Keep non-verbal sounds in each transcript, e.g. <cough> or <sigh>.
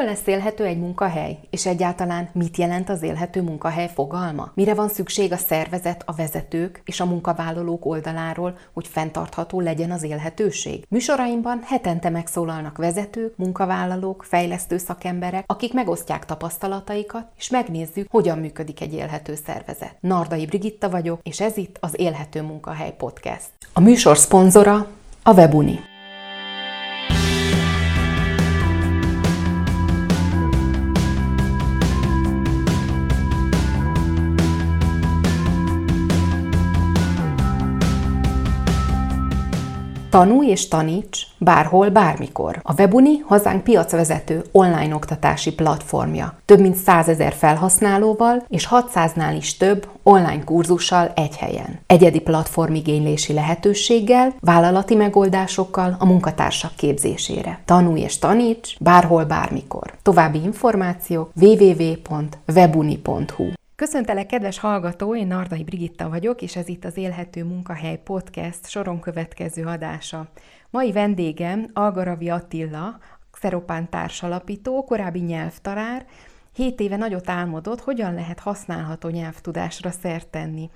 Mitől lesz élhető egy munkahely? És egyáltalán mit jelent az élhető munkahely fogalma? Mire van szükség a szervezet, a vezetők és a munkavállalók oldaláról, hogy fenntartható legyen az élhetőség? Műsoraimban hetente megszólalnak vezetők, munkavállalók, fejlesztő szakemberek, akik megosztják tapasztalataikat, és megnézzük, hogyan működik egy élhető szervezet. Nardai Brigitta vagyok, és ez itt az Élhető Munkahely Podcast. A műsor szponzora a Webuni. Tanulj és taníts bárhol, bármikor. A Webuni hazánk piacvezető online oktatási platformja. Több mint 100 ezer felhasználóval és 600-nál is több online kurzussal egy helyen. Egyedi platformigénylési lehetőséggel, vállalati megoldásokkal a munkatársak képzésére. Tanulj és taníts bárhol, bármikor. További információk www.webuni.hu Köszöntelek, kedves hallgató, én Nardai Brigitta vagyok, és ez itt az Élhető Munkahely Podcast soron következő adása. Mai vendégem Algaravi Attila, Xeropán társalapító, korábbi nyelvtarár, Hét éve nagyot álmodott, hogyan lehet használható nyelvtudásra szert tenni.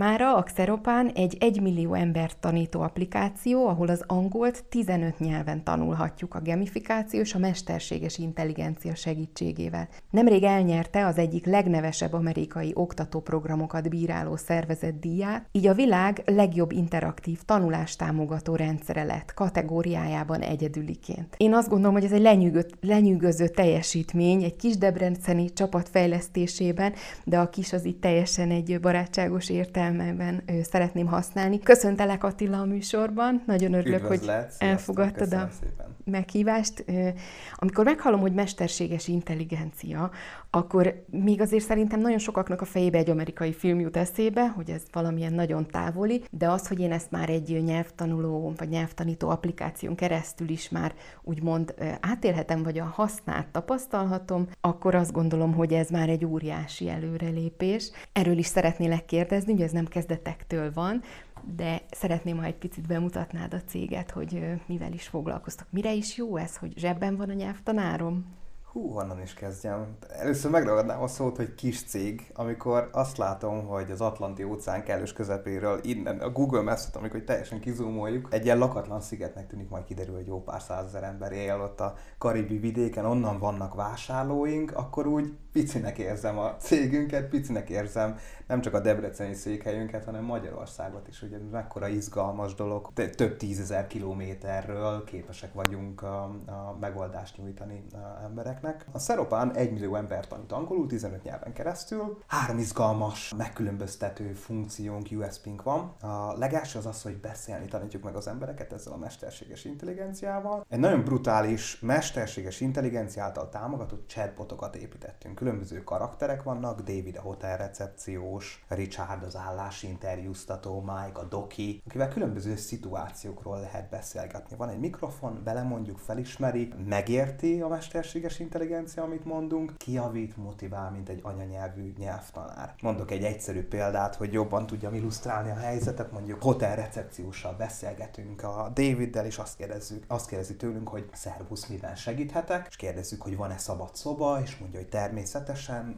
Mára a Xeropán egy 1 millió embert tanító applikáció, ahol az angolt 15 nyelven tanulhatjuk a gamifikáció és a mesterséges intelligencia segítségével. Nemrég elnyerte az egyik legnevesebb amerikai oktatóprogramokat bíráló szervezet díját, így a világ legjobb interaktív tanulástámogató rendszere lett kategóriájában egyedüliként. Én azt gondolom, hogy ez egy lenyűgö, lenyűgöző teljesítmény egy kis debrenceni csapat fejlesztésében, de a kis az itt teljesen egy barátságos értelme értelmeben szeretném használni. Köszöntelek Attila a műsorban, nagyon örülök, Üdvözlet, hogy elfogadtad a meghívást. Amikor meghallom, hogy mesterséges intelligencia, akkor még azért szerintem nagyon sokaknak a fejébe egy amerikai film jut eszébe, hogy ez valamilyen nagyon távoli, de az, hogy én ezt már egy nyelvtanuló vagy nyelvtanító applikáción keresztül is már úgymond átélhetem, vagy a hasznát tapasztalhatom, akkor azt gondolom, hogy ez már egy óriási előrelépés. Erről is szeretnélek kérdezni, hogy ez nem kezdetektől van, de szeretném, ha egy picit bemutatnád a céget, hogy mivel is foglalkoztok. Mire is jó ez, hogy zsebben van a nyelvtanárom? Hú, honnan is kezdjem? Először megragadnám a szót, hogy kis cég, amikor azt látom, hogy az Atlanti óceán kellős közepéről innen, a Google Maps-et, amikor teljesen kizumoljuk, egy ilyen lakatlan szigetnek tűnik, majd kiderül, hogy jó pár százezer ember él ott a karibi vidéken, onnan vannak vásárlóink, akkor úgy picinek érzem a cégünket, picinek érzem nem csak a debreceni székhelyünket, hanem Magyarországot is, hogy mekkora izgalmas dolog. Több tízezer kilométerről képesek vagyunk a, a megoldást nyújtani a embereknek. A Szeropán 1 millió ember tanít angolul 15 nyelven keresztül. Három izgalmas, megkülönböztető funkciónk, USP-nk van. A legelső az az, hogy beszélni tanítjuk meg az embereket ezzel a mesterséges intelligenciával. Egy nagyon brutális, mesterséges intelligencia által támogatott chatbotokat építettünk. Különböző karakterek vannak, David a hotel recepció, János, Richard az állásinterjúztató, Mike a doki, akivel különböző szituációkról lehet beszélgetni. Van egy mikrofon, belemondjuk, felismeri, megérti a mesterséges intelligencia, amit mondunk, kiavít, motivál, mint egy anyanyelvű nyelvtanár. Mondok egy egyszerű példát, hogy jobban tudjam illusztrálni a helyzetet, mondjuk hotel recepcióssal beszélgetünk a Daviddel, és azt kérdezzük, azt kérdezi tőlünk, hogy szervusz, miben segíthetek, és kérdezzük, hogy van-e szabad szoba, és mondja, hogy természetesen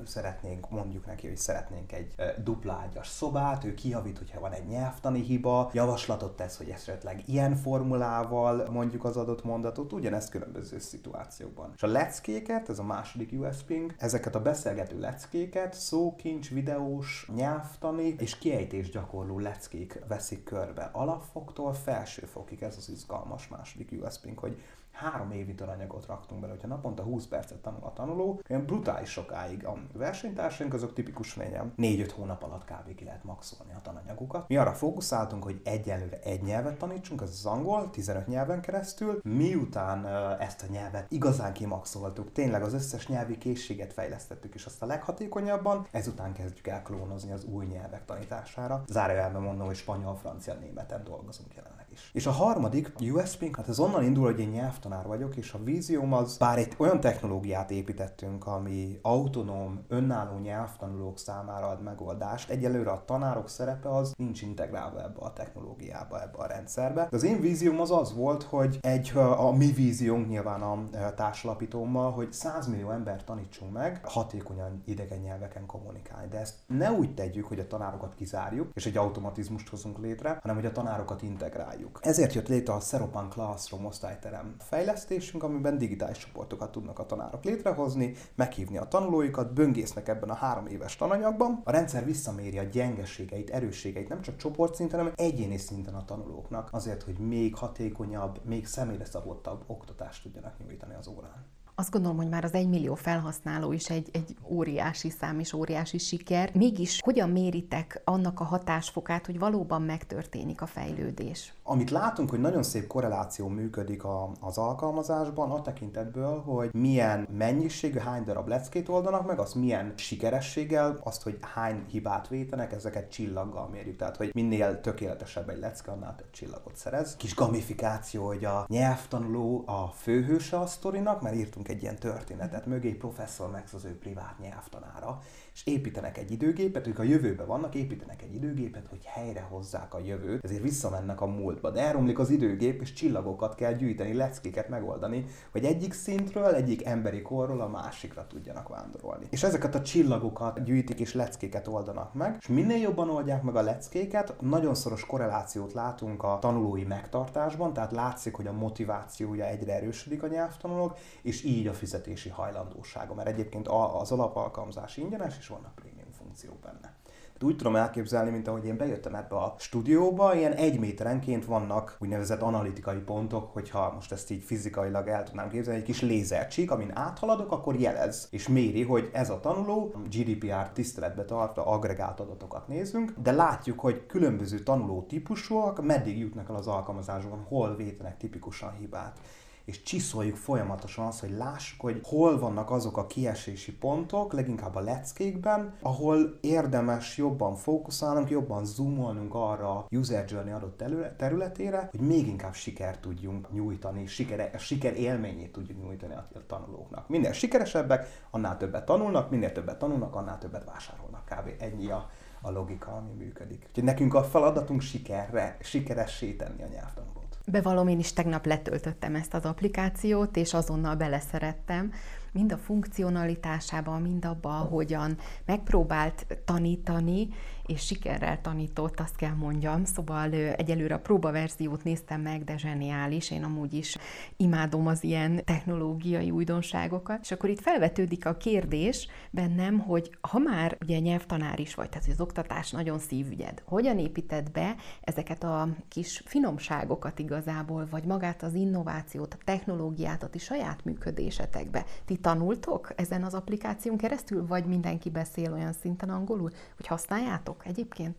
szeretnénk, mondjuk neki, hogy szeretnénk egy dupla ágyas szobát, ő kijavít, hogyha van egy nyelvtani hiba, javaslatot tesz, hogy esetleg ilyen formulával mondjuk az adott mondatot, ugyanezt különböző szituációkban. És a leckéket, ez a második usp ezeket a beszélgető leckéket szókincs, videós, nyelvtani és kiejtés gyakorló leckék veszik körbe. Alapfoktól felsőfokig, ez az izgalmas második usp hogy három évi tananyagot raktunk bele, hogyha naponta 20 percet tanul a tanuló, olyan brutális sokáig a versenytársaink azok tipikusan ilyen 4-5 hónap alatt kb. ki lehet maxolni a tananyagukat. Mi arra fókuszáltunk, hogy egyelőre egy nyelvet tanítsunk, ez az angol, 15 nyelven keresztül, miután ezt a nyelvet igazán kimaxoltuk, tényleg az összes nyelvi készséget fejlesztettük, és azt a leghatékonyabban, ezután kezdjük el klónozni az új nyelvek tanítására. Zárójelben mondom, hogy spanyol, francia, németen dolgozunk jelenleg is. És a harmadik USP-nk, hát ez onnan indul, hogy én nyelvtanár vagyok, és a vízióm az, bár egy olyan technológiát építettünk, ami autonóm, önálló nyelvtanulók számára ad megoldást, egyelőre a tanárok szerepe az nincs integrálva ebbe a technológiába, ebbe a rendszerbe. De az én vízióm az az volt, hogy egy, a mi víziónk nyilván a társalapítómmal, hogy 100 millió ember tanítsunk meg hatékonyan idegen nyelveken kommunikálni. De ezt ne úgy tegyük, hogy a tanárokat kizárjuk, és egy automatizmust hozunk létre, hanem hogy a tanárokat integráljuk. Ezért jött létre a Seropan Classroom osztályterem fejlesztésünk, amiben digitális csoportokat tudnak a tanárok létrehozni, meghívni a tanulóikat, böngésznek ebben a három éves tananyagban. A rendszer visszaméri a gyengeségeit, erősségeit nem csak csoportszinten, hanem egyéni szinten a tanulóknak, azért, hogy még hatékonyabb, még személyre szabottabb oktatást tudjanak nyújtani az órán. Azt gondolom, hogy már az egymillió felhasználó is egy, egy óriási szám és óriási siker. Mégis hogyan méritek annak a hatásfokát, hogy valóban megtörténik a fejlődés? Amit látunk, hogy nagyon szép korreláció működik a, az alkalmazásban, a tekintetből, hogy milyen mennyiségű, hány darab leckét oldanak meg, az milyen sikerességgel, azt, hogy hány hibát vétenek, ezeket csillaggal mérjük. Tehát, hogy minél tökéletesebb egy lecke, annál több csillagot szerez. Kis gamifikáció, hogy a nyelvtanuló a főhőse a sztorinak, mert írtunk egy ilyen történetet, mögé professzor Max az ő privát nyelvtanára, és építenek egy időgépet, ők a jövőben vannak, építenek egy időgépet, hogy helyre hozzák a jövőt, ezért visszamennek a múltba. De elromlik az időgép, és csillagokat kell gyűjteni, leckéket megoldani, hogy egyik szintről, egyik emberi korról a másikra tudjanak vándorolni. És ezeket a csillagokat gyűjtik és leckéket oldanak meg, és minél jobban oldják meg a leckéket, nagyon szoros korrelációt látunk a tanulói megtartásban, tehát látszik, hogy a motivációja egyre erősödik a nyelvtanulók, és így a fizetési hajlandósága, mert egyébként az alapalkalmazás ingyenes, és vannak prémium funkciók benne. Tehát úgy tudom elképzelni, mint ahogy én bejöttem ebbe a stúdióba, ilyen egy méterenként vannak úgynevezett analitikai pontok, hogyha most ezt így fizikailag el tudnám képzelni, egy kis lézercsík, amin áthaladok, akkor jelez, és méri, hogy ez a tanuló GDPR tiszteletbe tartva agregált adatokat nézünk, de látjuk, hogy különböző tanuló típusúak meddig jutnak el az alkalmazásban, hol vétenek tipikusan hibát és csiszoljuk folyamatosan azt, hogy lássuk, hogy hol vannak azok a kiesési pontok, leginkább a leckékben, ahol érdemes jobban fókuszálnunk, jobban zoomolnunk arra a user journey adott területére, hogy még inkább sikert tudjunk nyújtani, siker, siker élményét tudjuk nyújtani a tanulóknak. Minél sikeresebbek, annál többet tanulnak, minél többet tanulnak, annál többet vásárolnak. Kb. ennyi a, a logika, ami működik. Úgyhogy nekünk a feladatunk sikerre, sikeressé tenni a nyelvtanulót. Bevallom, én is tegnap letöltöttem ezt az applikációt, és azonnal beleszerettem, mind a funkcionalitásában, mind abban, hogyan megpróbált tanítani, és sikerrel tanított, azt kell mondjam. Szóval egyelőre a próbaverziót néztem meg, de zseniális. Én amúgy is imádom az ilyen technológiai újdonságokat. És akkor itt felvetődik a kérdés bennem, hogy ha már ugye nyelvtanár is vagy, tehát az oktatás nagyon szívügyed, hogyan építed be ezeket a kis finomságokat igazából, vagy magát az innovációt, a technológiát a ti saját működésetekbe? Ti tanultok ezen az applikáción keresztül, vagy mindenki beszél olyan szinten angolul, hogy használjátok egyébként?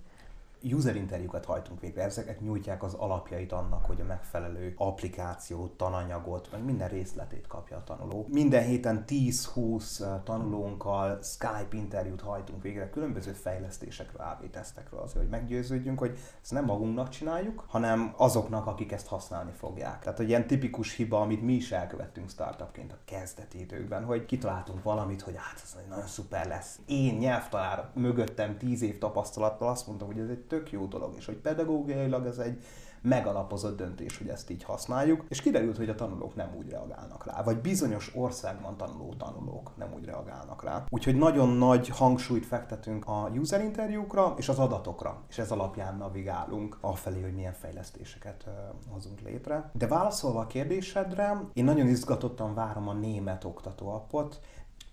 User interjúkat hajtunk végre, ezeket nyújtják az alapjait annak, hogy a megfelelő applikációt, tananyagot, meg minden részletét kapja a tanuló. Minden héten 10-20 tanulónkkal Skype interjút hajtunk végre különböző fejlesztésekről, AB tesztekről azért, hogy meggyőződjünk, hogy ezt nem magunknak csináljuk, hanem azoknak, akik ezt használni fogják. Tehát egy ilyen tipikus hiba, amit mi is elkövettünk startupként a kezdeti időkben, hogy kitaláltunk valamit, hogy hát ez nagyon szuper lesz. Én nyelvtanár mögöttem 10 év tapasztalattal azt mondtam, hogy ez egy tök jó dolog, és hogy pedagógiailag ez egy megalapozott döntés, hogy ezt így használjuk, és kiderült, hogy a tanulók nem úgy reagálnak rá, vagy bizonyos országban tanuló tanulók nem úgy reagálnak rá. Úgyhogy nagyon nagy hangsúlyt fektetünk a user interjúkra és az adatokra, és ez alapján navigálunk afelé, hogy milyen fejlesztéseket hozunk létre. De válaszolva a kérdésedre, én nagyon izgatottan várom a német oktatóappot,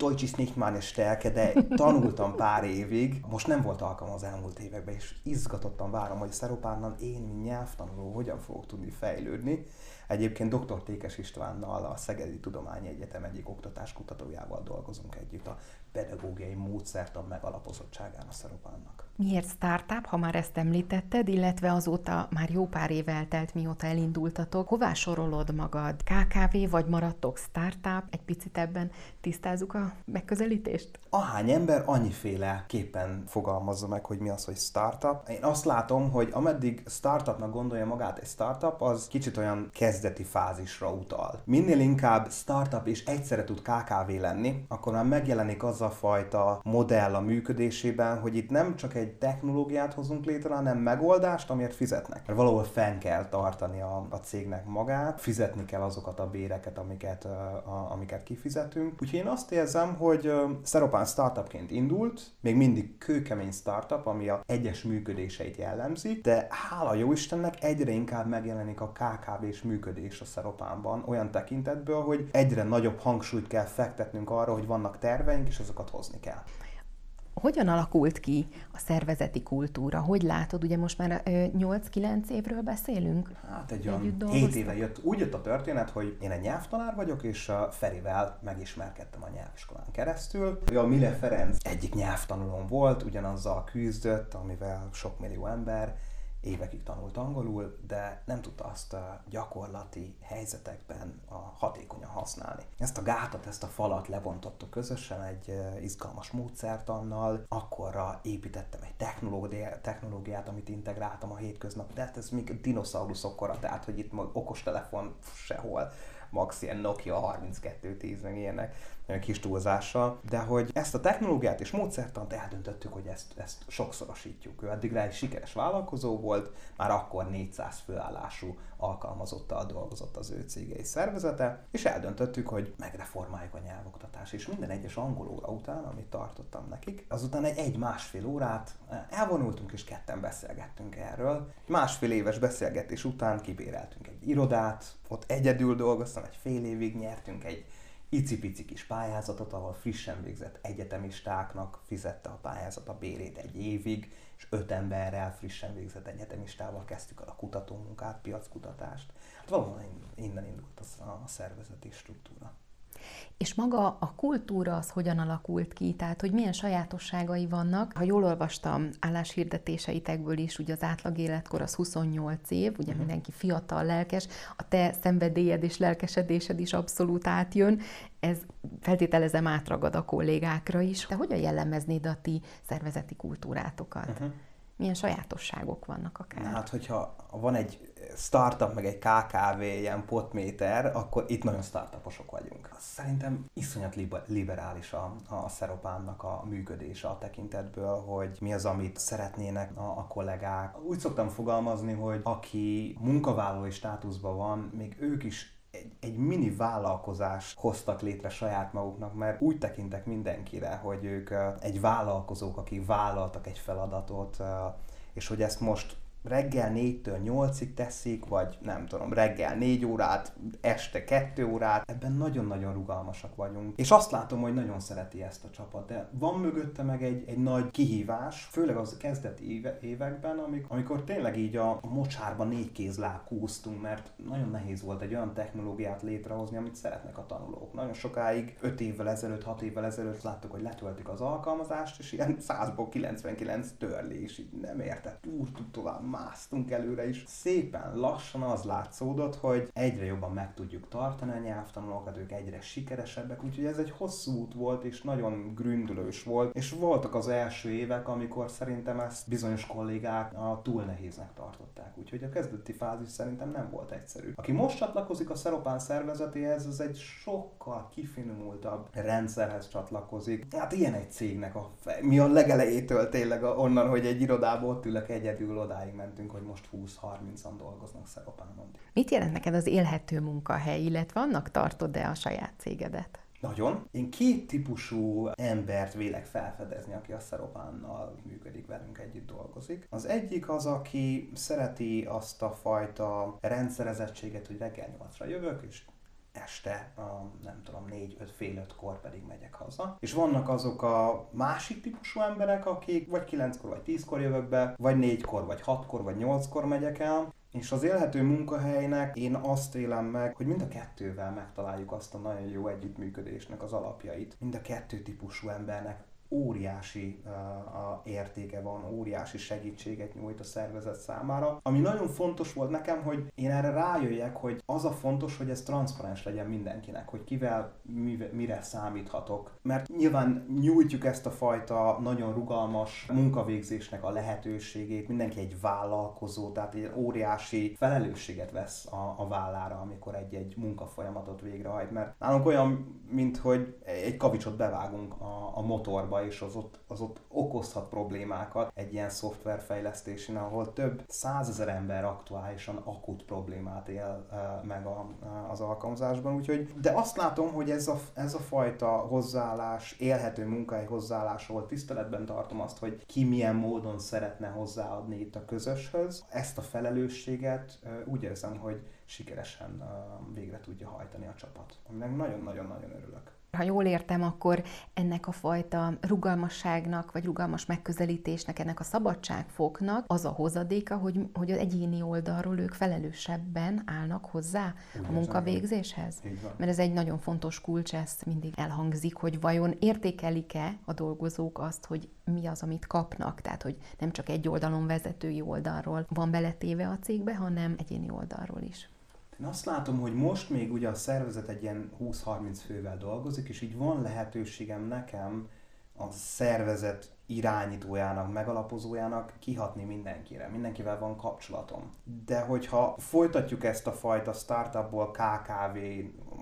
Deutsch ist nicht meine Stärke, de tanultam pár évig, most nem volt alkalom az elmúlt években, és izgatottan várom, hogy Szeropánnal én, mint nyelvtanuló, hogyan fogok tudni fejlődni. Egyébként dr. Tékes Istvánnal, a Szegedi Tudományi Egyetem egyik oktatáskutatójával dolgozunk együtt a pedagógiai módszertan megalapozottságán a Szeropánnak. Miért startup, ha már ezt említetted, illetve azóta már jó pár év eltelt, mióta elindultatok. Hová sorolod magad? KKV vagy maradtok startup? Egy picit ebben tisztázzuk a megközelítést? Ahány ember annyiféle képen fogalmazza meg, hogy mi az, hogy startup. Én azt látom, hogy ameddig startupnak gondolja magát egy startup, az kicsit olyan kezdeti fázisra utal. Minél inkább startup és egyszerre tud KKV lenni, akkor már megjelenik az a fajta modell a működésében, hogy itt nem csak egy technológiát hozunk létre, hanem megoldást, amiért fizetnek. Mert valahol fenn kell tartani a, a cégnek magát, fizetni kell azokat a béreket, amiket, a, amiket kifizetünk. Úgyhogy én azt érzem, hogy Szeropán startupként indult, még mindig kőkemény startup, ami a egyes működéseit jellemzi, de hála jó Istennek egyre inkább megjelenik a KKV-s működés a Szeropánban, olyan tekintetből, hogy egyre nagyobb hangsúlyt kell fektetnünk arra, hogy vannak terveink, és azokat hozni kell. Hogyan alakult ki a szervezeti kultúra? Hogy látod, ugye most már 8-9 évről beszélünk? Hát egy olyan 7 éve jött. Úgy jött a történet, hogy én egy nyelvtanár vagyok, és a Ferivel megismerkedtem a nyelviskolán keresztül. A Mille Ferenc egyik nyelvtanulón volt, ugyanazzal küzdött, amivel sok millió ember évekig tanult angolul, de nem tudta azt a gyakorlati helyzetekben a hatékonyan használni. Ezt a gátat, ezt a falat lebontottuk közösen egy izgalmas módszertannal, akkorra építettem egy technológiát, technológiát amit integráltam a hétköznap, de hát ez még dinoszauruszok kora, tehát hogy itt okostelefon sehol max ilyen Nokia 3210, meg ilyenek, kis túlzással, de hogy ezt a technológiát és módszertant eldöntöttük, hogy ezt, ezt sokszorosítjuk. Ő addig egy sikeres vállalkozó volt, már akkor 400 főállású alkalmazottal dolgozott az ő cége és szervezete, és eldöntöttük, hogy megreformáljuk a nyelvoktatást, és minden egyes angol óra után, amit tartottam nekik, azután egy egy-másfél órát elvonultunk, és ketten beszélgettünk erről. Másfél éves beszélgetés után kibéreltünk egy irodát, ott egyedül dolgoztam, egy fél évig nyertünk egy icipici kis pályázatot, ahol frissen végzett egyetemistáknak fizette a pályázat a bérét egy évig, és öt emberrel frissen végzett egyetemistával kezdtük el a kutatómunkát, piackutatást. Hát valóban innen indult a szervezeti struktúra. És maga a kultúra az hogyan alakult ki, tehát hogy milyen sajátosságai vannak. Ha jól olvastam álláshirdetéseikből is, ugye az átlag életkor az 28 év, ugye uh-huh. mindenki fiatal, lelkes, a te szenvedélyed és lelkesedésed is abszolút átjön, ez feltételezem átragad a kollégákra is. Te hogyan jellemeznéd a ti szervezeti kultúrátokat? Uh-huh. Milyen sajátosságok vannak akár? Hát, hogyha van egy startup, meg egy KKV, ilyen potméter, akkor itt nagyon startuposok vagyunk. Szerintem iszonyat liberális a, a Szeropánnak a működése a tekintetből, hogy mi az, amit szeretnének a, a kollégák. Úgy szoktam fogalmazni, hogy aki munkavállalói státuszban van, még ők is egy, egy mini vállalkozás hoztak létre saját maguknak, mert úgy tekintek mindenkire, hogy ők egy vállalkozók, akik vállaltak egy feladatot, és hogy ezt most reggel 4-től 8-ig teszik, vagy nem tudom, reggel 4 órát, este 2 órát, ebben nagyon-nagyon rugalmasak vagyunk. És azt látom, hogy nagyon szereti ezt a csapat, de van mögötte meg egy, egy nagy kihívás, főleg az kezdeti éve, években, amikor, amikor tényleg így a, a mocsárban négy kézláb kúztunk, mert nagyon nehéz volt egy olyan technológiát létrehozni, amit szeretnek a tanulók. Nagyon sokáig, 5 évvel ezelőtt, 6 évvel ezelőtt láttuk, hogy letöltik az alkalmazást, és ilyen 100-ból 99 törlés, így nem értett, úrtuk tovább, másztunk előre is. Szépen lassan az látszódott, hogy egyre jobban meg tudjuk tartani a nyelvtanulókat, ők egyre sikeresebbek, úgyhogy ez egy hosszú út volt, és nagyon gründülős volt, és voltak az első évek, amikor szerintem ezt bizonyos kollégák a túl nehéznek tartották, úgyhogy a kezdeti fázis szerintem nem volt egyszerű. Aki most csatlakozik a Szeropán szervezetéhez, az egy sokkal kifinomultabb rendszerhez csatlakozik. Hát ilyen egy cégnek a mi a legelejétől tényleg onnan, hogy egy irodából ott ülök egyedül, odáig mentünk, hogy most 20-30-an dolgoznak Szeropánon. Mit jelent neked az élhető munkahely, illetve annak tartod-e a saját cégedet? Nagyon. Én két típusú embert vélek felfedezni, aki a Szeropánnal működik, velünk együtt dolgozik. Az egyik az, aki szereti azt a fajta rendszerezettséget, hogy reggel 8-ra jövök, és este, a, nem tudom, négy, öt, fél ötkor pedig megyek haza. És vannak azok a másik típusú emberek, akik vagy kilenckor, vagy tízkor jövök be, vagy négykor, vagy hatkor, vagy nyolckor megyek el, És az élhető munkahelynek én azt élem meg, hogy mind a kettővel megtaláljuk azt a nagyon jó együttműködésnek az alapjait. Mind a kettő típusú embernek óriási értéke van, óriási segítséget nyújt a szervezet számára. Ami nagyon fontos volt nekem, hogy én erre rájöjjek, hogy az a fontos, hogy ez transzparens legyen mindenkinek, hogy kivel, mire számíthatok. Mert nyilván nyújtjuk ezt a fajta nagyon rugalmas munkavégzésnek a lehetőségét, mindenki egy vállalkozó, tehát egy óriási felelősséget vesz a, a vállára, amikor egy-egy munkafolyamatot végrehajt. Mert nálunk olyan, mint hogy egy kavicsot bevágunk a, a motorba, és az ott, az ott okozhat problémákat egy ilyen szoftverfejlesztésén, ahol több százezer ember aktuálisan akut problémát él meg a, az alkalmazásban. Úgyhogy, de azt látom, hogy ez a, ez a fajta hozzáállás, élhető munkahely hozzáállás, ahol tiszteletben tartom azt, hogy ki milyen módon szeretne hozzáadni itt a közöshöz, ezt a felelősséget úgy érzem, hogy sikeresen végre tudja hajtani a csapat. Aminek nagyon-nagyon-nagyon örülök. Ha jól értem, akkor ennek a fajta rugalmasságnak, vagy rugalmas megközelítésnek, ennek a szabadságfoknak az a hozadéka, hogy, hogy az egyéni oldalról ők felelősebben állnak hozzá Úgy a munkavégzéshez. Mert ez egy nagyon fontos kulcs, ez mindig elhangzik, hogy vajon értékelik-e a dolgozók azt, hogy mi az, amit kapnak. Tehát, hogy nem csak egy oldalon vezetői oldalról van beletéve a cégbe, hanem egyéni oldalról is. Én azt látom, hogy most még ugye a szervezet egy ilyen 20-30 fővel dolgozik, és így van lehetőségem nekem a szervezet irányítójának, megalapozójának kihatni mindenkire. Mindenkivel van kapcsolatom. De hogyha folytatjuk ezt a fajta startupból KKV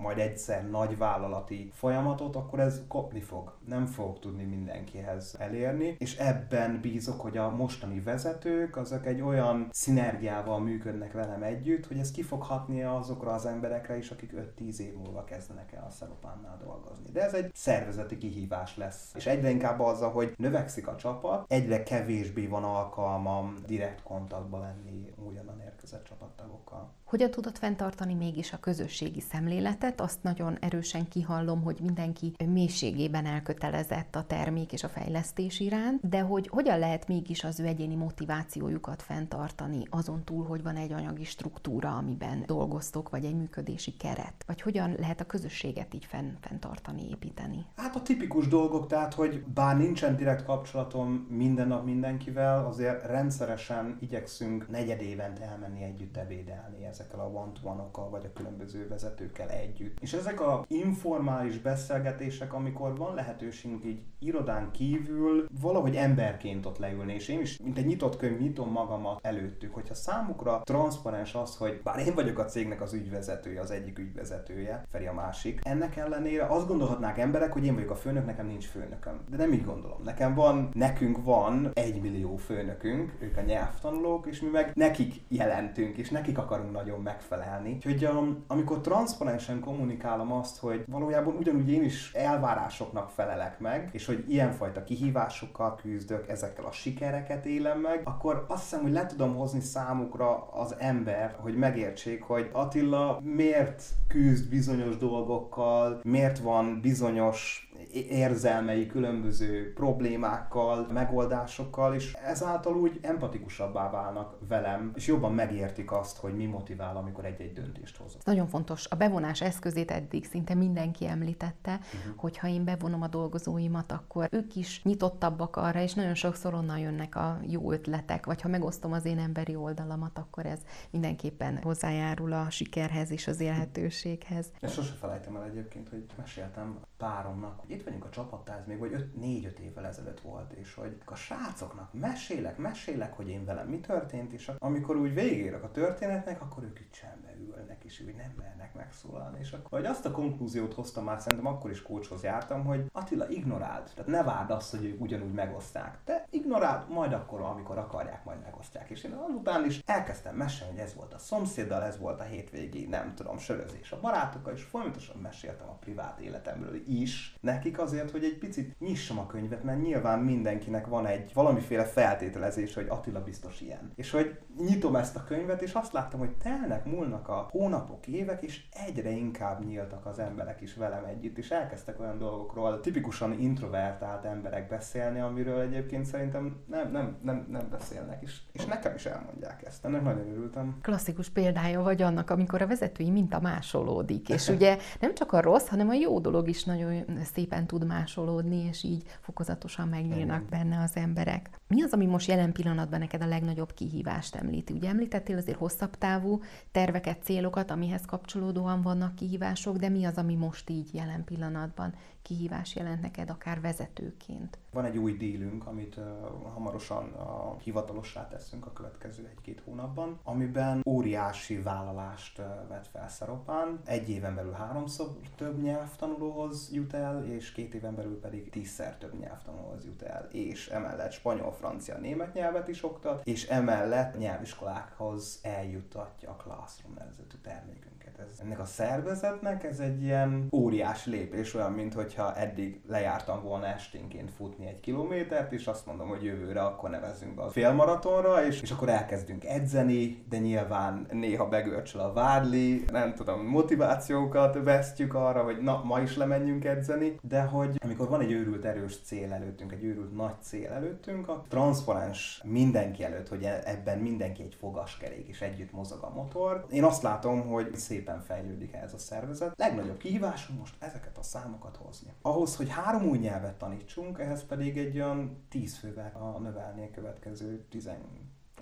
majd egyszer nagyvállalati folyamatot, akkor ez kopni fog. Nem fog tudni mindenkihez elérni, és ebben bízok, hogy a mostani vezetők azok egy olyan szinergiával működnek velem együtt, hogy ez ki fog hatni azokra az emberekre is, akik 5-10 év múlva kezdenek el a Szeropánnál dolgozni. De ez egy szervezeti kihívás lesz. És egyre inkább az, hogy növekszik a csapat, egyre kevésbé van alkalmam direkt kontaktba lenni újonnan érkezett csapattagokkal. Hogyan tudod fenntartani mégis a közösségi szemléletet? Azt nagyon erősen kihallom, hogy mindenki mélységében elkötelezett a termék és a fejlesztés iránt, de hogy hogyan lehet mégis az ő egyéni motivációjukat fenntartani azon túl, hogy van egy anyagi struktúra, amiben dolgoztok, vagy egy működési keret? Vagy hogyan lehet a közösséget így fenn, fenntartani, építeni? Hát a tipikus dolgok, tehát, hogy bár nincsen direkt kapcsolatom minden nap mindenkivel, azért rendszeresen igyekszünk negyed évente elmenni együtt ebédelni ezekkel a one vagy a különböző vezetőkkel együtt. És ezek a informális beszélgetések, amikor van lehetőségünk így irodán kívül valahogy emberként ott leülni, és én is, mint egy nyitott könyv, nyitom magamat előttük, hogyha számukra transzparens az, hogy bár én vagyok a cégnek az ügyvezetője, az egyik ügyvezetője, Feri a másik, ennek ellenére azt gondolhatnák emberek, hogy én vagyok a főnök, nekem nincs főnököm. De nem így gondolom. Nekem van, nekünk van egy millió főnökünk, ők a nyelvtanulók, és mi meg nekik jelentünk, és nekik akarunk nagyon megfelelni. Úgyhogy um, amikor transzparensen kommunikálom azt, hogy valójában ugyanúgy én is elvárásoknak felelek meg, és hogy ilyenfajta kihívásokkal küzdök, ezekkel a sikereket élem meg, akkor azt hiszem, hogy le tudom hozni számukra az ember, hogy megértsék, hogy Attila miért küzd bizonyos dolgokkal, miért van bizonyos érzelmei különböző problémákkal, megoldásokkal, és ezáltal úgy empatikusabbá válnak velem, és jobban megértik azt, hogy mi motivál, amikor egy-egy döntést hozok. Nagyon fontos. A bevonás eszközét eddig szinte mindenki említette, uh-huh. hogy ha én bevonom a dolgozóimat, akkor ők is nyitottabbak arra, és nagyon sokszor onnan jönnek a jó ötletek, vagy ha megosztom az én emberi oldalamat, akkor ez mindenképpen hozzájárul a sikerhez és az élhetőséghez. Ezt sose felejtem el egyébként, hogy meséltem páromnak, itt vagyunk a csapattal, ez még vagy 4-5 évvel ezelőtt volt, és hogy a srácoknak mesélek, mesélek, hogy én velem mi történt, és amikor úgy végérek a történetnek, akkor ők itt csendben ülnek, és úgy nem mernek megszólalni. És akkor, hogy azt a konklúziót hoztam már, szerintem akkor is kócshoz jártam, hogy Attila, ignoráld. Tehát ne várd azt, hogy ők ugyanúgy megoszták. Te ignoráld, majd akkor, amikor akarják, majd megosztják. És én azután is elkezdtem mesélni, hogy ez volt a szomszéddal, ez volt a hétvégi, nem tudom, sörözés a barátokkal, és folyamatosan meséltem a privát életemről is nekik azért, hogy egy picit nyissam a könyvet, mert nyilván mindenkinek van egy valamiféle feltételezés, hogy Attila biztos ilyen. És hogy nyitom ezt a könyvet, és azt láttam, hogy telnek, múlnak Teltek a hónapok, évek, és egyre inkább nyíltak az emberek is velem együtt, és elkezdtek olyan dolgokról tipikusan introvertált emberek beszélni, amiről egyébként szerintem nem, nem, nem, nem beszélnek, és, és nekem is elmondják ezt. Ennek nagyon örültem. Klasszikus példája vagy annak, amikor a vezetői minta másolódik, és <laughs> ugye nem csak a rossz, hanem a jó dolog is nagyon szépen tud másolódni, és így fokozatosan megnyílnak benne az emberek. Mi az, ami most jelen pillanatban neked a legnagyobb kihívást említi? Ugye említettél azért hosszabb távú terveket, célokat, amihez kapcsolódóan vannak kihívások, de mi az, ami most így jelen pillanatban kihívás jelent neked, akár vezetőként? Van egy új dílünk, amit uh, hamarosan uh, hivatalossá teszünk a következő egy-két hónapban, amiben óriási vállalást uh, vett fel Szeropán. Egy éven belül háromszor több nyelvtanulóhoz jut el, és két éven belül pedig tízszer több nyelvtanulóhoz jut el, és emellett spanyol, francia, német nyelvet is oktat, és emellett nyelviskolákhoz eljuttatja a Classroom nevezetű termékünk ez, ennek a szervezetnek ez egy ilyen óriás lépés, olyan, mint hogyha eddig lejártam volna esténként futni egy kilométert, és azt mondom, hogy jövőre akkor nevezzünk be a félmaratonra, és, és akkor elkezdünk edzeni, de nyilván néha begörcsöl a vádli, nem tudom, motivációkat vesztjük arra, hogy na, ma is lemenjünk edzeni, de hogy amikor van egy őrült erős cél előttünk, egy őrült nagy cél előttünk, a transzparens mindenki előtt, hogy e- ebben mindenki egy fogaskerék, és együtt mozog a motor. Én azt látom, hogy szép szépen fejlődik ez a szervezet. Legnagyobb kihívásunk most ezeket a számokat hozni. Ahhoz, hogy három új nyelvet tanítsunk, ehhez pedig egy olyan tíz fővel a növelni a következő 10,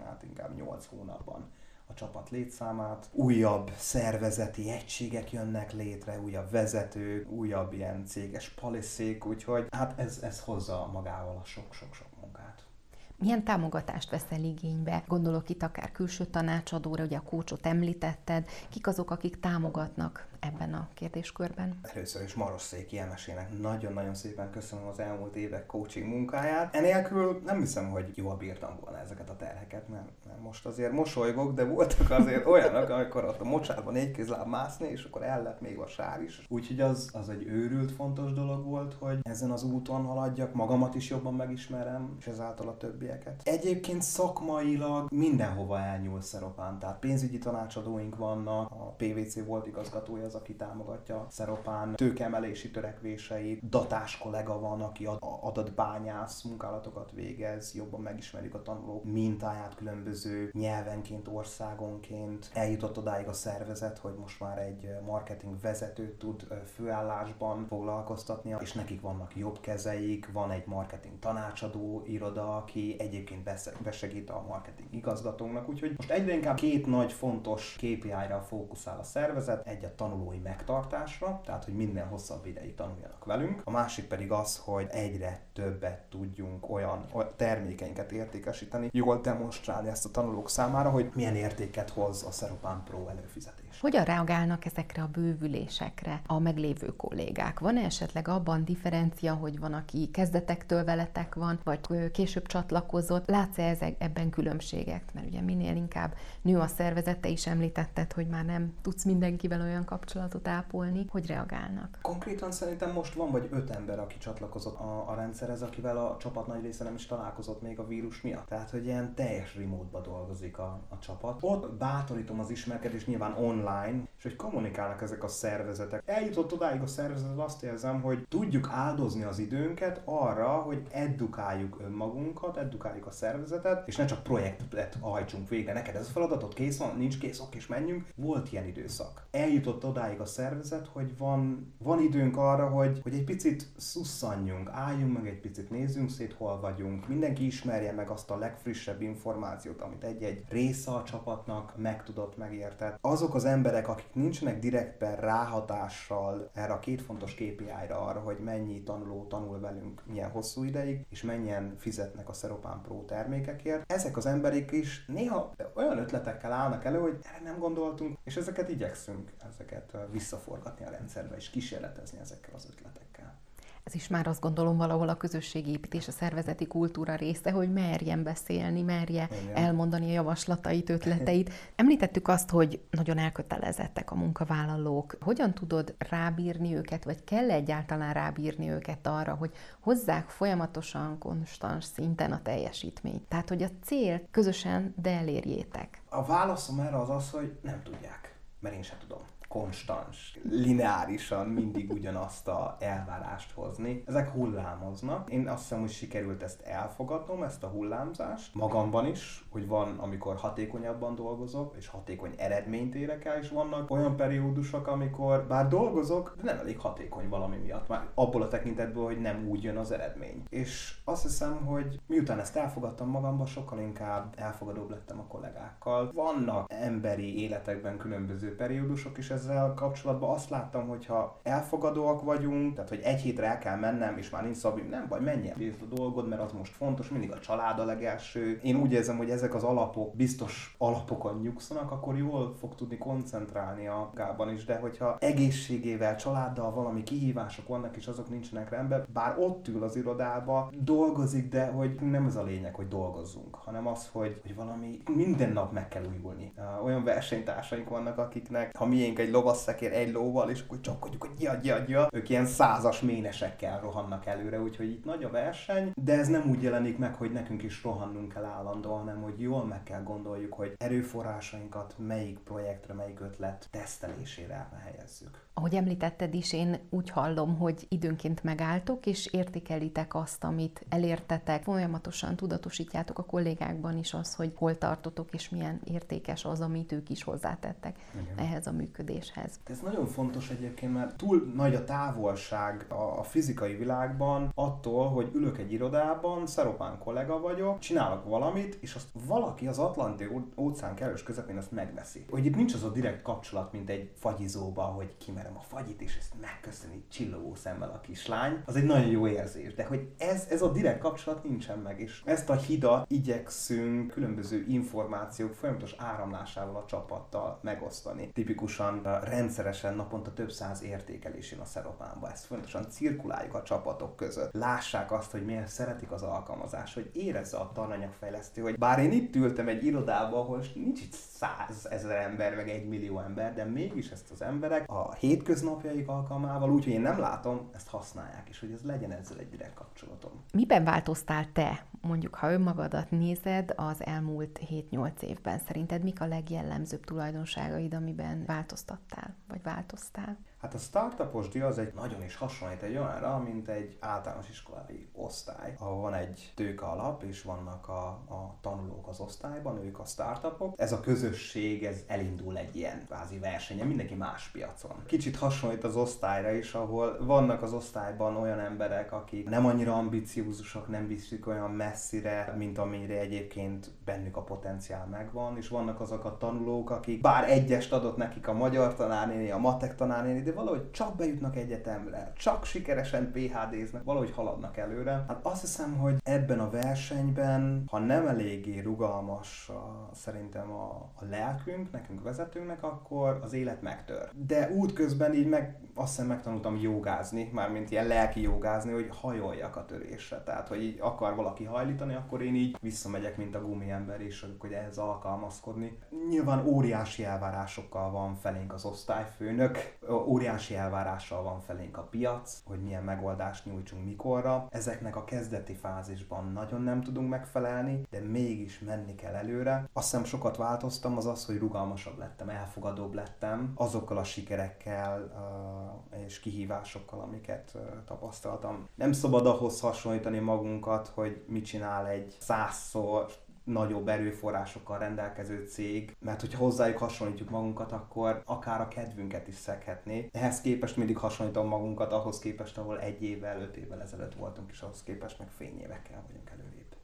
hát inkább 8 hónapban a csapat létszámát, újabb szervezeti egységek jönnek létre, újabb vezetők, újabb ilyen céges paliszék, úgyhogy hát ez, ez hozza magával a sok-sok-sok milyen támogatást veszel igénybe? Gondolok itt akár külső tanácsadóra, ugye a kócsot említetted. Kik azok, akik támogatnak ebben a kérdéskörben? Először is Maros Széki Emesének nagyon-nagyon szépen köszönöm az elmúlt évek coaching munkáját. Enélkül nem hiszem, hogy jól bírtam volna ezeket a terheket, mert, mert most azért mosolygok, de voltak azért <laughs> olyanok, amikor ott a mocsárban négy kézláb mászni, és akkor el lett még a sár is. Úgyhogy az, az egy őrült fontos dolog volt, hogy ezen az úton haladjak, magamat is jobban megismerem, és ezáltal a többieket. Egyébként szakmailag mindenhova elnyúl Szeropán, tehát pénzügyi tanácsadóink vannak, a PVC volt igazgatója az aki támogatja Szeropán tőkemelési törekvéseit, datás kollega van, aki adatbányász munkálatokat végez, jobban megismerik a tanulók mintáját különböző nyelvenként, országonként. Eljutott odáig a szervezet, hogy most már egy marketing vezetőt tud főállásban foglalkoztatni, és nekik vannak jobb kezeik, van egy marketing tanácsadó iroda, aki egyébként besegít a marketing igazgatónak, úgyhogy most egyre inkább két nagy fontos KPI-ra fókuszál a szervezet, egy a tanuló tanulói megtartásra, tehát hogy minden hosszabb ideig tanuljanak velünk. A másik pedig az, hogy egyre többet tudjunk olyan, olyan termékeinket értékesíteni, jól demonstrálni ezt a tanulók számára, hogy milyen értéket hoz a Szeropán Pro előfizetés. Hogyan reagálnak ezekre a bővülésekre a meglévő kollégák? Van-e esetleg abban differencia, hogy van, aki kezdetektől veletek van, vagy később csatlakozott? Látsz-e ezek, ebben különbséget? Mert ugye minél inkább nő a szervezete is említetted, hogy már nem tudsz mindenkivel olyan kapcsolatot ápolni. Hogy reagálnak? Konkrétan szerintem most van vagy öt ember, aki csatlakozott a, a rendszerhez, akivel a csapat nagy része nem is találkozott még a vírus miatt. Tehát, hogy ilyen teljes remote dolgozik a, a csapat. Ott bátorítom az ismerkedés nyilván online online, és hogy kommunikálnak ezek a szervezetek. Eljutott odáig a szervezet, azt érzem, hogy tudjuk áldozni az időnket arra, hogy edukáljuk önmagunkat, edukáljuk a szervezetet, és ne csak projektet hajtsunk végre. Neked ez a feladatot kész van, nincs kész, oké, és menjünk. Volt ilyen időszak. Eljutott odáig a szervezet, hogy van, van időnk arra, hogy, hogy egy picit szusszanjunk, álljunk meg egy picit, nézzünk szét, hol vagyunk. Mindenki ismerje meg azt a legfrissebb információt, amit egy-egy része a csapatnak megtudott, megértett. Azok az emberek, akik nincsenek direktben ráhatással erre a két fontos KPI-ra arra, hogy mennyi tanuló tanul velünk milyen hosszú ideig, és mennyien fizetnek a Seropán Pro termékekért, ezek az emberek is néha olyan ötletekkel állnak elő, hogy erre nem gondoltunk, és ezeket igyekszünk ezeket visszaforgatni a rendszerbe, és kísérletezni ezekkel az ötletekkel ez is már azt gondolom valahol a közösségépítés, a szervezeti kultúra része, hogy merjen beszélni, merje Igen. elmondani a javaslatait, ötleteit. <laughs> Említettük azt, hogy nagyon elkötelezettek a munkavállalók. Hogyan tudod rábírni őket, vagy kell egyáltalán rábírni őket arra, hogy hozzák folyamatosan, konstans szinten a teljesítményt? Tehát, hogy a cél közösen, de elérjétek. A válaszom erre az az, hogy nem tudják mert én sem tudom konstans, lineárisan mindig ugyanazt a elvárást hozni. Ezek hullámoznak. Én azt hiszem, hogy sikerült ezt elfogadnom, ezt a hullámzást. Magamban is, hogy van, amikor hatékonyabban dolgozok, és hatékony eredményt érek el, és vannak olyan periódusok, amikor bár dolgozok, de nem elég hatékony valami miatt. Már abból a tekintetből, hogy nem úgy jön az eredmény. És azt hiszem, hogy miután ezt elfogadtam magamban, sokkal inkább elfogadóbb lettem a kollégákkal. Vannak emberi életekben különböző periódusok, és ezzel kapcsolatban azt láttam, hogy ha elfogadóak vagyunk, tehát hogy egy hétre el kell mennem, és már nincs szabim, nem baj, menjen részt a dolgod, mert az most fontos, mindig a család a legelső. Én úgy érzem, hogy ezek az alapok biztos alapokon nyugszanak, akkor jól fog tudni koncentrálni a gában is, de hogyha egészségével, családdal valami kihívások vannak, és azok nincsenek rendben, bár ott ül az irodába, dolgozik, de hogy nem ez a lényeg, hogy dolgozzunk, hanem az, hogy, hogy valami minden nap meg kell újulni. Olyan versenytársaink vannak, akiknek, ha miénk egy lovasszekér egy lóval, és akkor csapkodjuk, hogy ja, ja, ja. Ők ilyen százas ménesekkel rohannak előre, úgyhogy itt nagy a verseny, de ez nem úgy jelenik meg, hogy nekünk is rohannunk kell állandóan, hanem hogy jól meg kell gondoljuk, hogy erőforrásainkat melyik projektre, melyik ötlet tesztelésére helyezzük. Ahogy említetted is, én úgy hallom, hogy időnként megálltok, és értékelitek azt, amit elértetek. Folyamatosan tudatosítjátok a kollégákban is az, hogy hol tartotok, és milyen értékes az, amit ők is hozzátettek Igen. ehhez a működéshez. Ez nagyon fontos egyébként, mert túl nagy a távolság a, fizikai világban attól, hogy ülök egy irodában, szeropán kollega vagyok, csinálok valamit, és azt valaki az Atlanti óceán kellős közepén azt megveszi. Hogy itt nincs az a direkt kapcsolat, mint egy fagyizóba, hogy kimer megverem a fagyit, és ezt megköszöni csillogó szemmel a kislány, az egy nagyon jó érzés. De hogy ez, ez a direkt kapcsolat nincsen meg, és ezt a hidat igyekszünk különböző információk folyamatos áramlásával a csapattal megosztani. Tipikusan rendszeresen naponta több száz értékelésén a szeropánba. Ezt folyamatosan cirkuláljuk a csapatok között. Lássák azt, hogy miért szeretik az alkalmazás, hogy érezze a tananyagfejlesztő, hogy bár én itt ültem egy irodába, ahol nincs itt százezer ember, meg egy millió ember, de mégis ezt az emberek a hét hétköznapjaik alkalmával, úgyhogy én nem látom, ezt használják, és hogy ez legyen ezzel egy direkt kapcsolatom. Miben változtál te, mondjuk ha önmagadat nézed az elmúlt 7-8 évben? Szerinted mik a legjellemzőbb tulajdonságaid, amiben változtattál, vagy változtál? Hát a startupos dia az egy nagyon is hasonlít egy olyanra, mint egy általános iskolai osztály, ahol van egy tőke alap, és vannak a, a tanulók az osztályban, ők a startupok. Ez a közösség, ez elindul egy ilyen kvázi versenyen, mindenki más piacon. Kicsit hasonlít az osztályra is, ahol vannak az osztályban olyan emberek, akik nem annyira ambiciózusak, nem viszik olyan messzire, mint amire egyébként bennük a potenciál megvan, és vannak azok a tanulók, akik bár egyest adott nekik a magyar tanárnéni, a matek tanárnéni, de valahogy csak bejutnak egyetemre, csak sikeresen PHD-znek, valahogy haladnak előre. Hát azt hiszem, hogy ebben a versenyben, ha nem eléggé rugalmas a, szerintem a, a lelkünk, nekünk vezetőnknek, akkor az élet megtör. De útközben így meg, azt hiszem megtanultam jogázni, mármint ilyen lelki jogázni, hogy hajoljak a törésre. Tehát, hogy így akar valaki hajlítani, akkor én így visszamegyek, mint a gumiember, és hogy ehhez alkalmazkodni. Nyilván óriási elvárásokkal van felénk az osztályfőnök, óriási elvárással van felénk a piac, hogy milyen megoldást nyújtsunk mikorra. Ezeknek a kezdeti fázisban nagyon nem tudunk megfelelni, de mégis menni kell előre. Azt hiszem sokat változtam, az az, hogy rugalmasabb lettem, elfogadóbb lettem azokkal a sikerekkel és kihívásokkal, amiket tapasztaltam. Nem szabad ahhoz hasonlítani magunkat, hogy mit csinál egy százszor nagyobb erőforrásokkal rendelkező cég, mert hogyha hozzájuk hasonlítjuk magunkat, akkor akár a kedvünket is szekhetné. Ehhez képest mindig hasonlítom magunkat ahhoz képest, ahol egy évvel, öt évvel ezelőtt voltunk, és ahhoz képest meg fényévekkel vagyunk előrébb.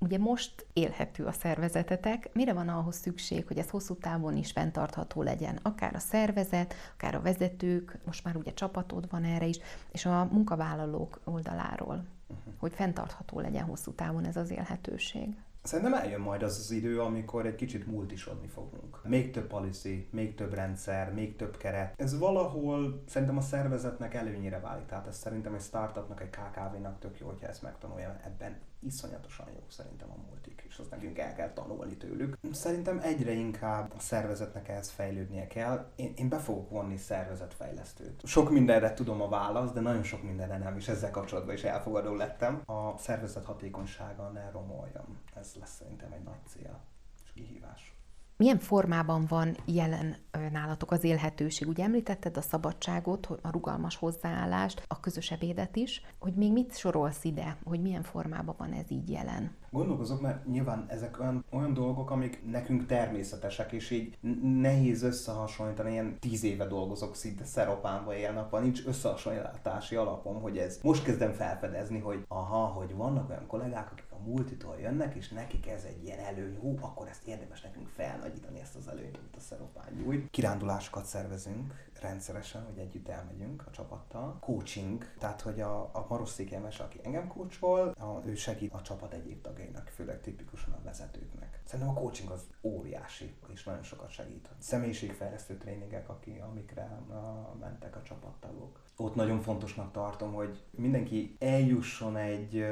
Ugye most élhető a szervezetetek, mire van ahhoz szükség, hogy ez hosszú távon is fenntartható legyen? Akár a szervezet, akár a vezetők, most már ugye csapatod van erre is, és a munkavállalók oldaláról, uh-huh. hogy fenntartható legyen hosszú távon ez az élhetőség. Szerintem eljön majd az az idő, amikor egy kicsit multisodni fogunk. Még több policy, még több rendszer, még több keret. Ez valahol szerintem a szervezetnek előnyire válik. Tehát ez szerintem egy startupnak, egy KKV-nak tök jó, hogyha ezt megtanulja. Ebben iszonyatosan jó szerintem a multik, és azt nekünk el kell tanulni tőlük. Szerintem egyre inkább a szervezetnek ehhez fejlődnie kell. Én, én be fogok vonni szervezetfejlesztőt. Sok mindenre tudom a választ, de nagyon sok mindenre nem, és ezzel kapcsolatban is elfogadó lettem. A szervezet hatékonysága ne romoljam. Ez lesz szerintem egy nagy cél és kihívás. Milyen formában van jelen nálatok az élhetőség? Ugye említetted a szabadságot, a rugalmas hozzáállást, a közös ebédet is, hogy még mit sorolsz ide, hogy milyen formában van ez így jelen? Gondolkozok, mert nyilván ezek olyan, olyan dolgok, amik nekünk természetesek, és így nehéz összehasonlítani. Ilyen tíz éve dolgozok szinte szeropánba éjjel-nappal, nincs összehasonlítási alapom, hogy ez most kezdem felfedezni, hogy aha, hogy vannak olyan kollégák, akik a multitól jönnek, és nekik ez egy ilyen előny, hú, akkor ezt érdemes nekünk felnagyítani, ezt az előnyt, amit a szeropán nyújt. Kirándulásokat szervezünk, rendszeresen, hogy együtt elmegyünk a csapattal. Coaching, tehát hogy a, a Marosszékemes, aki engem coachol, a, ő segít a csapat egyéb tagjainak, főleg tipikusan a vezetőknek. Szerintem a coaching az óriási, és nagyon sokat segít. Személyiségfejlesztő tréningek, aki, amikre a, mentek a csapattagok. Ott nagyon fontosnak tartom, hogy mindenki eljusson egy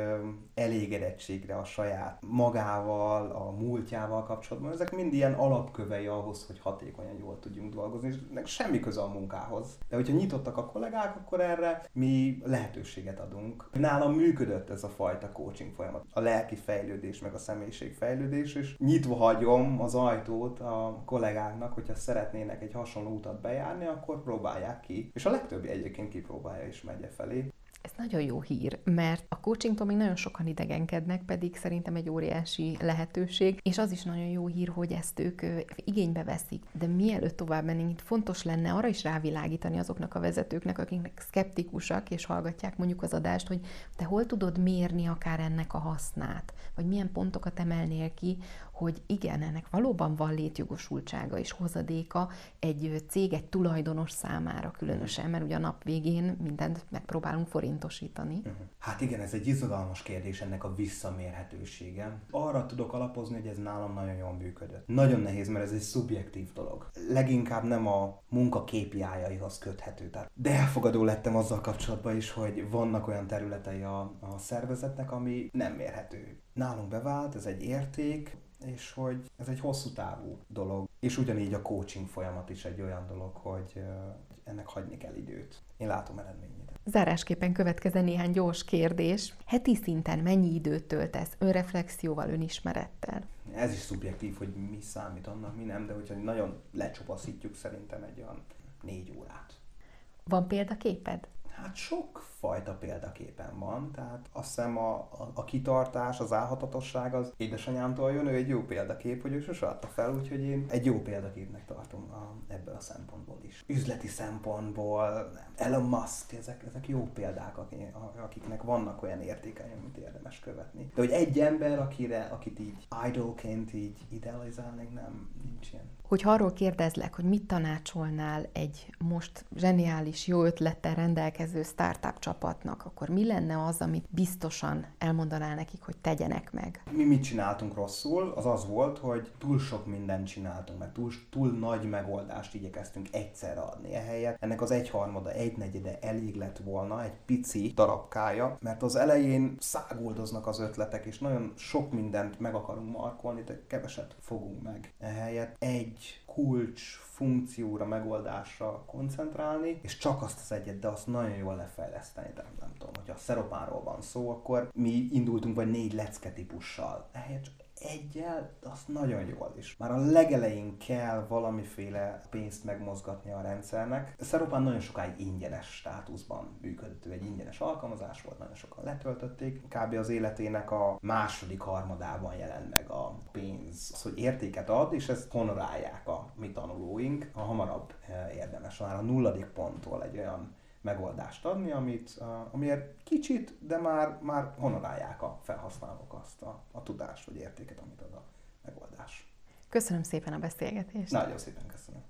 elégedettségre a saját magával, a múltjával kapcsolatban. Ezek mind ilyen alapkövei ahhoz, hogy hatékonyan jól tudjunk dolgozni, és ennek semmi köze a munkához. De hogyha nyitottak a kollégák, akkor erre mi lehetőséget adunk. Nálam működött ez a fajta coaching folyamat. A lelki fejlődés, meg a személyiség fejlődés, és nyitva hagyom az ajtót a kollégáknak, hogyha szeretnének egy hasonló utat bejárni, akkor próbálják ki. És a legtöbbi egyébként kipróbálja és megy e felé. Ez nagyon jó hír, mert a coachingtól még nagyon sokan idegenkednek, pedig szerintem egy óriási lehetőség, és az is nagyon jó hír, hogy ezt ők igénybe veszik. De mielőtt tovább mennénk, itt fontos lenne arra is rávilágítani azoknak a vezetőknek, akiknek szkeptikusak, és hallgatják mondjuk az adást, hogy te hol tudod mérni akár ennek a hasznát, vagy milyen pontokat emelnél ki, hogy igen, ennek valóban van létjogosultsága és hozadéka egy cég, egy tulajdonos számára különösen, mert ugye a nap végén mindent megpróbálunk forintosítani. Mhm. Hát igen, ez egy izgalmas kérdés ennek a visszamérhetősége. Arra tudok alapozni, hogy ez nálam nagyon jól működött. Nagyon nehéz, mert ez egy szubjektív dolog. Leginkább nem a munka KPI-jaihoz köthető. Tehát de elfogadó lettem azzal kapcsolatban is, hogy vannak olyan területei a, a szervezetnek, ami nem mérhető. Nálunk bevált, ez egy érték, és hogy ez egy hosszú távú dolog. És ugyanígy a coaching folyamat is egy olyan dolog, hogy ennek hagyni kell időt. Én látom eredményét. Zárásképpen következzen néhány gyors kérdés. Heti szinten mennyi időt töltesz önreflexióval, önismerettel? Ez is szubjektív, hogy mi számít annak, mi nem, de hogyha nagyon lecsupaszítjuk, szerintem egy olyan négy órát. Van példaképed? Hát sok fajta példaképen van, tehát azt hiszem a, a, a kitartás, az álhatatosság az édesanyámtól jön, ő egy jó példakép, hogy ő sose adta fel, úgyhogy én egy jó példaképnek tartom a, ebből a szempontból is. Üzleti szempontból, Elon Musk, ezek, ezek jó példák, akiknek vannak olyan értékei, amit érdemes követni. De hogy egy ember, akire, akit így idolként így idealizálnék, nem, nincs ilyen. Hogyha arról kérdezlek, hogy mit tanácsolnál egy most zseniális, jó ötlettel rendelkező startup csapatnak, akkor mi lenne az, amit biztosan elmondanál nekik, hogy tegyenek meg? Mi mit csináltunk rosszul? Az az volt, hogy túl sok mindent csináltunk, meg túl, túl nagy megoldást igyekeztünk egyszerre adni. Ehelyett ennek az egyharmada, egynegyede elég lett volna, egy pici darabkája, mert az elején száguldoznak az ötletek, és nagyon sok mindent meg akarunk markolni, de keveset fogunk meg. Ehelyett egy kulcs funkcióra, megoldásra koncentrálni, és csak azt az egyet, de azt nagyon jól lefejleszteni. De nem tudom, hogyha a szeropánról van szó, akkor mi indultunk vagy négy lecke típussal. Ehelyett csak egyel, azt nagyon jól is. Már a legelején kell valamiféle pénzt megmozgatni a rendszernek. Szeropán nagyon sokáig ingyenes státuszban működött, egy ingyenes alkalmazás volt, nagyon sokan letöltötték. Kb. az életének a második harmadában jelent meg a pénz, az, hogy értéket ad, és ezt honorálják a mi tanulóink. A hamarabb eh, érdemes már a nulladik ponttól egy olyan megoldást adni, amit, amiért kicsit, de már, már honorálják a felhasználók azt a, a tudást vagy értéket, amit ad a megoldás. Köszönöm szépen a beszélgetést. Nagyon szépen köszönöm.